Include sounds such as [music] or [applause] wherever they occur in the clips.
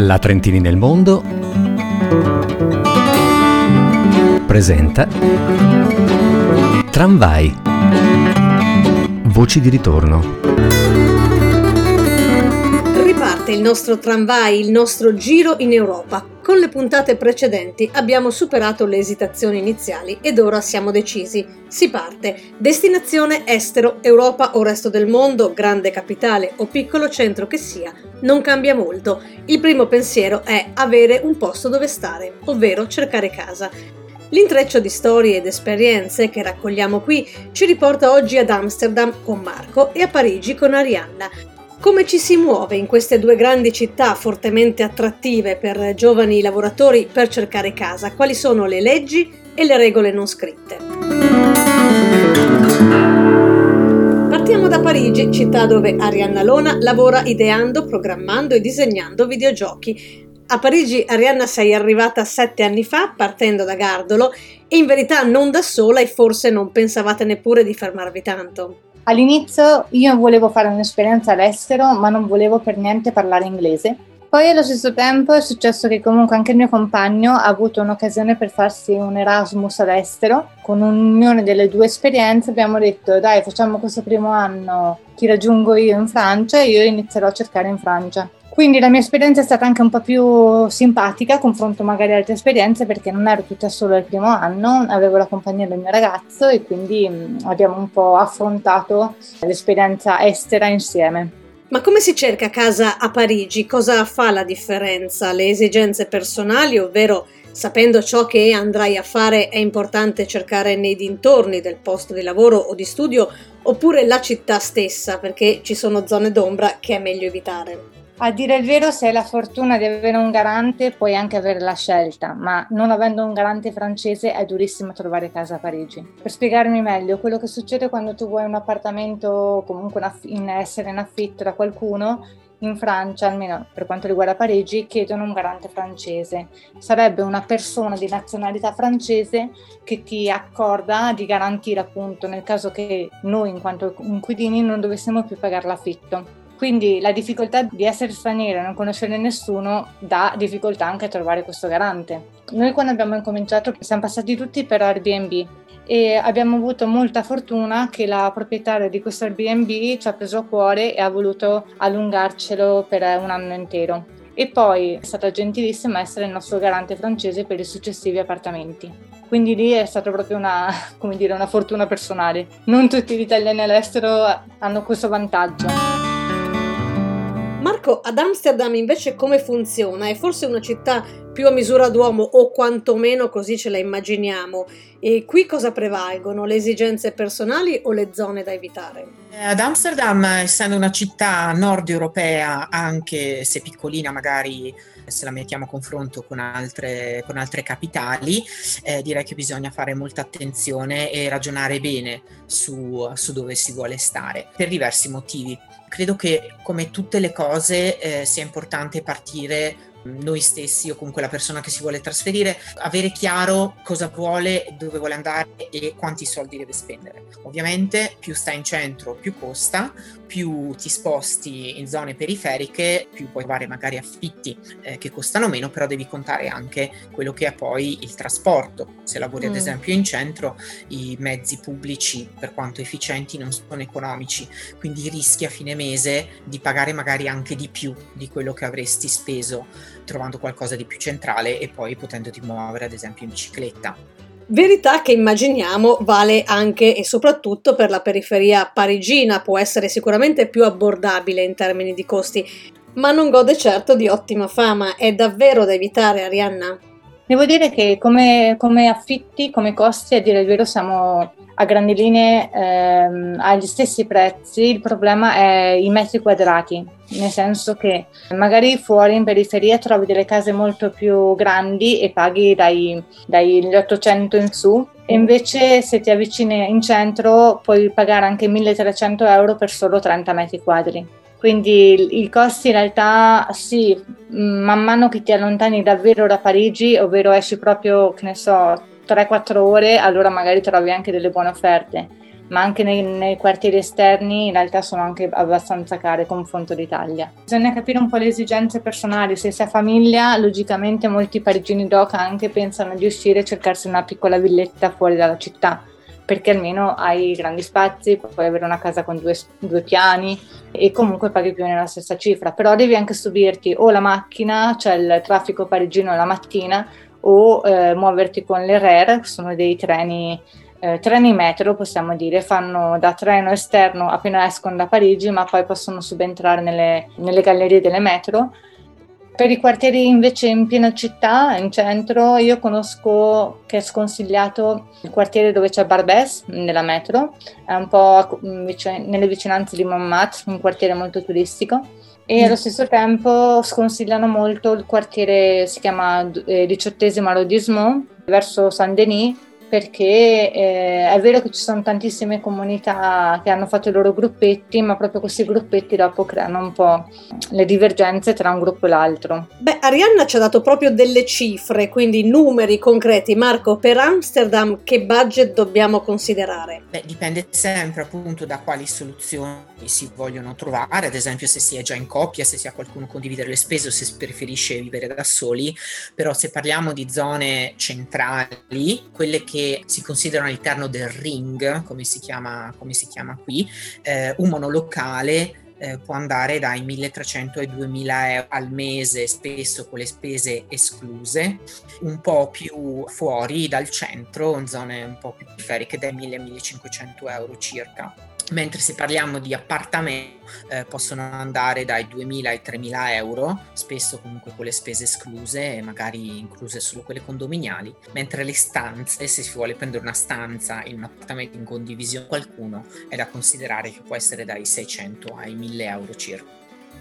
La Trentini nel mondo presenta Tramvai. Voci di ritorno. Riparte il nostro tramvai, il nostro giro in Europa. Con le puntate precedenti abbiamo superato le esitazioni iniziali ed ora siamo decisi. Si parte. Destinazione estero, Europa o resto del mondo, grande capitale o piccolo centro che sia, non cambia molto. Il primo pensiero è avere un posto dove stare, ovvero cercare casa. L'intreccio di storie ed esperienze che raccogliamo qui ci riporta oggi ad Amsterdam con Marco e a Parigi con Arianna. Come ci si muove in queste due grandi città fortemente attrattive per giovani lavoratori per cercare casa? Quali sono le leggi e le regole non scritte? Partiamo da Parigi, città dove Arianna Lona lavora ideando, programmando e disegnando videogiochi. A Parigi Arianna sei arrivata sette anni fa partendo da Gardolo e in verità non da sola e forse non pensavate neppure di fermarvi tanto. All'inizio io volevo fare un'esperienza all'estero ma non volevo per niente parlare inglese. Poi allo stesso tempo è successo che comunque anche il mio compagno ha avuto un'occasione per farsi un Erasmus all'estero. Con un'unione delle due esperienze abbiamo detto dai facciamo questo primo anno, ti raggiungo io in Francia e io inizierò a cercare in Francia. Quindi la mia esperienza è stata anche un po' più simpatica confronto magari altre esperienze perché non ero tutta solo il primo anno, avevo la compagnia del mio ragazzo e quindi abbiamo un po' affrontato l'esperienza estera insieme. Ma come si cerca casa a Parigi? Cosa fa la differenza? Le esigenze personali, ovvero sapendo ciò che andrai a fare è importante cercare nei dintorni del posto di lavoro o di studio, oppure la città stessa, perché ci sono zone d'ombra che è meglio evitare? A dire il vero, se hai la fortuna di avere un garante, puoi anche avere la scelta, ma non avendo un garante francese è durissimo trovare casa a Parigi. Per spiegarmi meglio, quello che succede quando tu vuoi un appartamento o comunque in essere in affitto da qualcuno, in Francia, almeno per quanto riguarda Parigi, chiedono un garante francese. Sarebbe una persona di nazionalità francese che ti accorda di garantire appunto nel caso che noi in quanto inquilini non dovessimo più pagare l'affitto. Quindi la difficoltà di essere straniera non conoscere nessuno dà difficoltà anche a trovare questo garante. Noi quando abbiamo incominciato siamo passati tutti per Airbnb e abbiamo avuto molta fortuna che la proprietaria di questo Airbnb ci ha preso a cuore e ha voluto allungarcelo per un anno intero. E poi è stata gentilissima essere il nostro garante francese per i successivi appartamenti. Quindi lì è stata proprio una, [laughs] dire, una fortuna personale. Non tutti gli italiani all'estero hanno questo vantaggio. Marco, ad Amsterdam invece come funziona? È forse una città più a misura d'uomo o quantomeno così ce la immaginiamo? E qui cosa prevalgono? Le esigenze personali o le zone da evitare? Eh, ad Amsterdam, essendo una città nord europea, anche se piccolina magari se la mettiamo a confronto con altre, con altre capitali, eh, direi che bisogna fare molta attenzione e ragionare bene su, su dove si vuole stare, per diversi motivi. Credo che come tutte le cose eh, sia importante partire noi stessi o comunque la persona che si vuole trasferire, avere chiaro cosa vuole, dove vuole andare e quanti soldi deve spendere. Ovviamente più sta in centro, più costa, più ti sposti in zone periferiche, più puoi trovare magari affitti eh, che costano meno, però devi contare anche quello che è poi il trasporto. Se lavori mm. ad esempio in centro, i mezzi pubblici, per quanto efficienti, non sono economici, quindi rischi a fine mese di pagare magari anche di più di quello che avresti speso trovando qualcosa di più centrale e poi potendoti muovere ad esempio in bicicletta. Verità che immaginiamo vale anche e soprattutto per la periferia parigina, può essere sicuramente più abbordabile in termini di costi, ma non gode certo di ottima fama. È davvero da evitare, Arianna? Devo dire che come, come affitti, come costi, a dire il vero siamo a grandi linee ehm, agli stessi prezzi, il problema è i metri quadrati, nel senso che magari fuori in periferia trovi delle case molto più grandi e paghi dai, dagli 800 in su, e invece se ti avvicini in centro puoi pagare anche 1300 euro per solo 30 metri quadri. Quindi i costi in realtà sì, man mano che ti allontani davvero da Parigi, ovvero esci proprio, che ne so, 3-4 ore, allora magari trovi anche delle buone offerte. ma anche nei, nei, quartieri esterni in realtà sono anche abbastanza care confronto all'Italia. Bisogna capire un po' le esigenze personali, se ha famiglia, logicamente molti parigini doc anche pensano di uscire e cercarsi una piccola villetta fuori dalla città, perché almeno hai grandi spazi, puoi avere una casa con due, due piani e comunque paghi più o meno la stessa cifra, però devi anche subirti o la macchina, cioè il traffico parigino la mattina, o eh, muoverti con le RER, che sono dei treni eh, treni metro, possiamo dire, fanno da treno esterno appena escono da Parigi, ma poi possono subentrare nelle, nelle gallerie delle metro. Per i quartieri invece in piena città, in centro, io conosco che è sconsigliato il quartiere dove c'è Barbès, nella metro, è un po' nelle vicinanze di Montmartre, un quartiere molto turistico. E allo stesso tempo sconsigliano molto il quartiere, si chiama eh, diciottesimo arrondissement, verso Saint-Denis, perché eh, è vero che ci sono tantissime comunità che hanno fatto i loro gruppetti, ma proprio questi gruppetti dopo creano un po' le divergenze tra un gruppo e l'altro. Beh, Arianna ci ha dato proprio delle cifre, quindi numeri concreti. Marco, per Amsterdam che budget dobbiamo considerare? Beh, dipende sempre appunto da quali soluzioni si vogliono trovare, ad esempio se si è già in coppia, se si ha qualcuno a condividere le spese o se si preferisce vivere da soli, però se parliamo di zone centrali, quelle che che si considerano all'interno del ring, come si chiama, come si chiama qui, eh, un monolocale eh, può andare dai 1300 ai 2000 euro al mese, spesso con le spese escluse, un po' più fuori dal centro, in zone un po' più periferiche, dai 1000-1500 euro circa mentre se parliamo di appartamenti eh, possono andare dai 2.000 ai 3.000 euro, spesso comunque con le spese escluse, magari incluse solo quelle condominiali, mentre le stanze, se si vuole prendere una stanza in un appartamento in condivisione con qualcuno, è da considerare che può essere dai 600 ai 1.000 euro circa.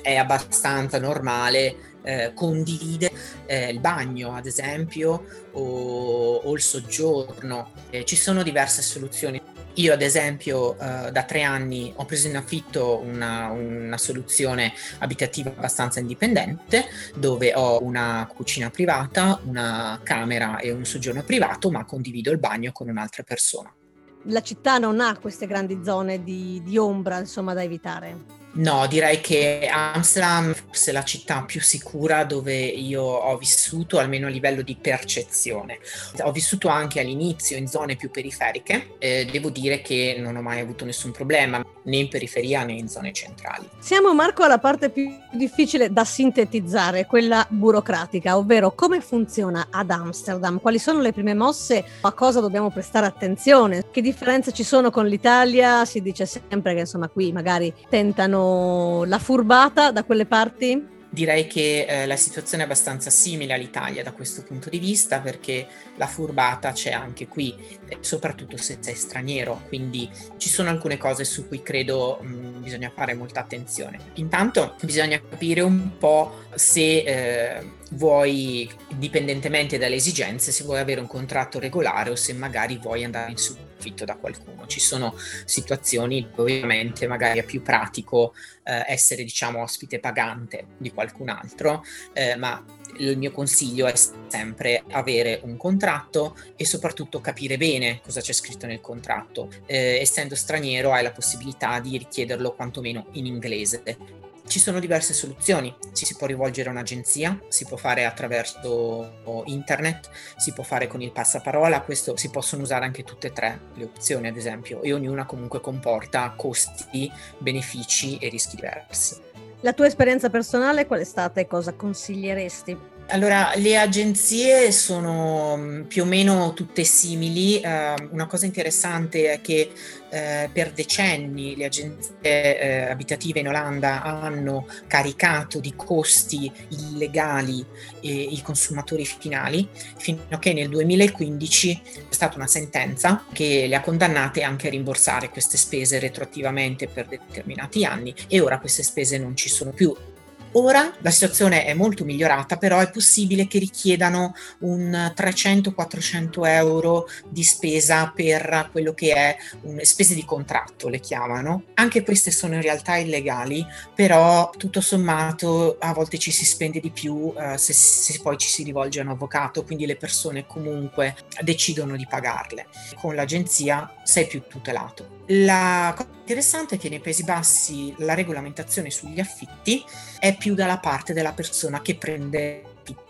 È abbastanza normale eh, condividere eh, il bagno, ad esempio, o, o il soggiorno. Eh, ci sono diverse soluzioni io ad esempio uh, da tre anni ho preso in affitto una, una, soluzione abitativa abbastanza indipendente dove ho una cucina privata, una camera e un soggiorno privato ma condivido il bagno con un'altra persona. La città non ha queste grandi zone di, di ombra insomma da evitare. No, direi che Amsterdam è la città più sicura dove io ho vissuto, almeno a livello di percezione. Ho vissuto anche all'inizio in zone più periferiche, eh, devo dire che non ho mai avuto nessun problema né in periferia né in zone centrali. Siamo Marco alla parte più difficile da sintetizzare, quella burocratica, ovvero come funziona ad Amsterdam, quali sono le prime mosse, a cosa dobbiamo prestare attenzione, che differenze ci sono con l'Italia, si dice sempre che insomma qui magari tentano la furbata da quelle parti direi che eh, la situazione è abbastanza simile all'Italia da questo punto di vista perché la furbata c'è anche qui, eh, soprattutto se sei straniero, quindi ci sono alcune cose su cui credo mh, mm, bisogna fare molta attenzione. Intanto bisogna capire un po' se eh, vuoi, indipendentemente dalle esigenze, se vuoi avere un contratto regolare o se magari vuoi andare in soffitto da qualcuno. Ci sono situazioni dove ovviamente magari è più pratico eh, essere diciamo ospite pagante di qualcun altro, eh, ma il mio consiglio è sempre avere un contratto e soprattutto capire bene cosa c'è scritto nel contratto. Eh, essendo straniero hai la possibilità di richiederlo quantomeno in inglese ci sono diverse soluzioni, ci si può rivolgere a un'agenzia, si può fare attraverso internet, si può fare con il passaparola, questo si possono usare anche tutte e tre le opzioni ad esempio e ognuna comunque comporta costi, benefici e rischi diversi. La tua esperienza personale qual è stata e cosa consiglieresti? Allora, le agenzie sono mm, più o meno tutte simili. Uh, una cosa interessante è che uh, per decenni le agenzie uh, abitative in Olanda hanno caricato di costi illegali i consumatori finali, fino a che nel 2015 è stata una sentenza che le ha condannate anche a rimborsare queste spese retroattivamente per determinati anni e ora queste spese non ci sono più Ora la situazione è molto migliorata, però è possibile che richiedano un 300-400 euro di spesa per quello che è un, spese di contratto, le chiamano. Anche queste sono in realtà illegali, però tutto sommato a volte ci si spende di più eh, se, se poi ci si rivolge a un avvocato, quindi le persone comunque decidono di pagarle. Con l'agenzia sei più tutelato La cosa interessante è che nei Paesi Bassi la regolamentazione sugli affitti è più dalla parte della persona che prende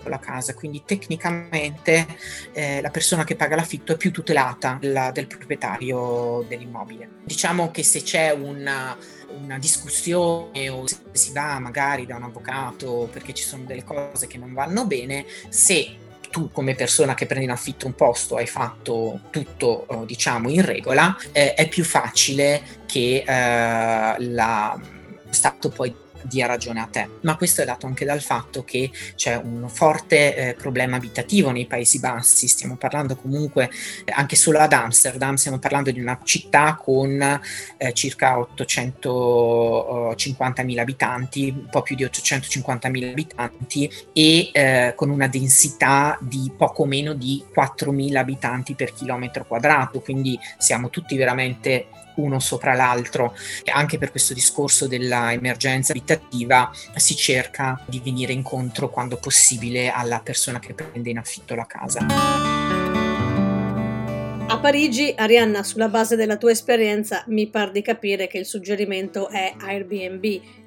la casa, quindi tecnicamente eh, la persona che paga l'affitto è più tutelata la, del proprietario dell'immobile. Diciamo che se c'è una, una discussione o se si va magari da un avvocato perché ci sono delle cose che non vanno bene, se tu come persona che prendi in affitto un posto hai fatto tutto eh, diciamo in regola, eh, è più facile che eh, la Stato poi dia ragione a te, ma questo è dato anche dal fatto che c'è un forte eh, problema abitativo nei Paesi Bassi, stiamo parlando comunque eh, anche solo ad Amsterdam, stiamo parlando di una città con eh, circa 850.000 abitanti, un po' più di 850.000 abitanti e eh, con una densità di poco meno di 4.000 abitanti per chilometro quadrato, quindi siamo tutti veramente uno sopra l'altro. E anche per questo discorso dell'emergenza abitativa si cerca di venire incontro quando possibile alla persona che prende in affitto la casa. A Parigi, Arianna, sulla base della tua esperienza, mi par di capire che il suggerimento è Airbnb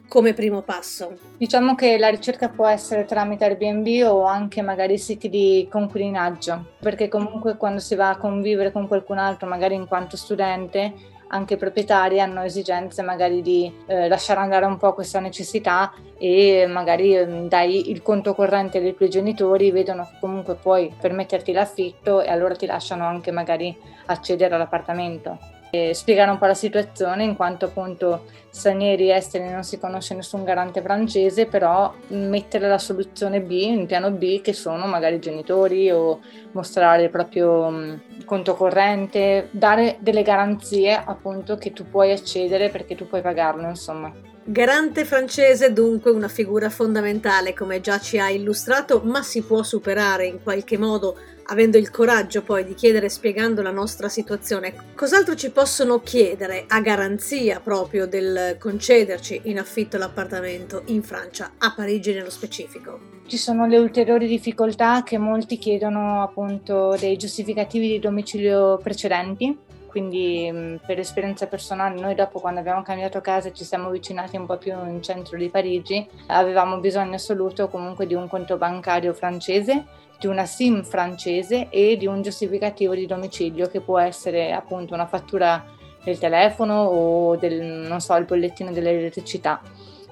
come primo passo. Diciamo che la ricerca può essere tramite Airbnb o anche magari siti di conquilinaggio, perché comunque quando si va a convivere con qualcun altro, magari in quanto studente, anche i proprietari hanno esigenze magari di eh, lasciare andare un po' questa necessità e magari eh, dai il conto corrente dei tuoi genitori, vedono che comunque puoi permetterti l'affitto e allora ti lasciano anche magari accedere all'appartamento spiegare un po' la situazione in quanto appunto stranieri esteri non si conosce nessun garante francese però mettere la soluzione B in piano B che sono magari genitori o mostrare il proprio mm, conto corrente dare delle garanzie appunto che tu puoi accedere perché tu puoi pagarlo insomma. Garante francese dunque una figura fondamentale come già ci ha illustrato, ma si può superare in qualche modo avendo il coraggio poi di chiedere spiegando la nostra situazione. Cos'altro ci possono chiedere a garanzia proprio del concederci in affitto l'appartamento in Francia, a Parigi nello specifico? Ci sono le ulteriori difficoltà che molti chiedono appunto dei giustificativi di domicilio precedenti quindi per esperienza personale noi dopo quando abbiamo cambiato casa e ci siamo avvicinati un po' più in centro di Parigi avevamo bisogno assoluto comunque di un conto bancario francese di una SIM francese e di un giustificativo di domicilio che può essere appunto una fattura del telefono o del, non so, il bollettino dell'elettricità.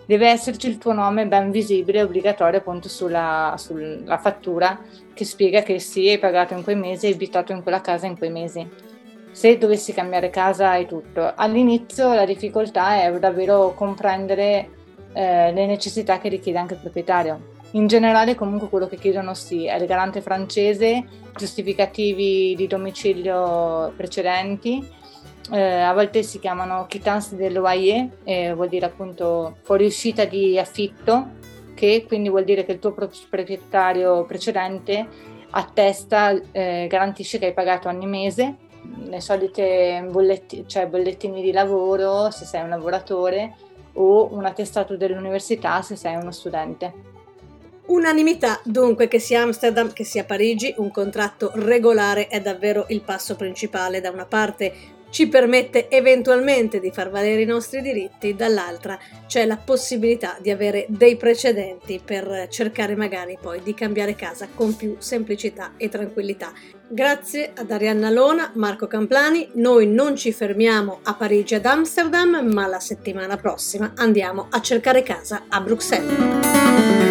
Deve esserci il tuo nome ben visibile e obbligatorio appunto sulla, sulla fattura che spiega che sì, hai pagato in quei mesi, hai abitato in quella casa in quei mesi se dovessi cambiare casa e tutto. All'inizio la difficoltà è davvero comprendere eh, le necessità che richiede anche il proprietario. In generale comunque quello che chiedono sì è il garante francese, giustificativi di domicilio precedenti, eh, a volte si chiamano quittance de loyer, eh, vuol dire appunto fuoriuscita di affitto, che quindi vuol dire che il tuo proprietario precedente attesta, eh, garantisce che hai pagato ogni mese le solite bolletti, cioè bollettini di lavoro se sei un lavoratore o un attestato dell'università se sei uno studente. Unanimità dunque che sia Amsterdam che sia Parigi, un contratto regolare è davvero il passo principale. Da una parte ci permette eventualmente di far valere i nostri diritti, dall'altra c'è la possibilità di avere dei precedenti per cercare magari poi di cambiare casa con più semplicità e tranquillità. Grazie ad Arianna Lona, Marco Camplani, noi non ci fermiamo a Parigi ad Amsterdam, ma la settimana prossima andiamo a cercare casa a Bruxelles.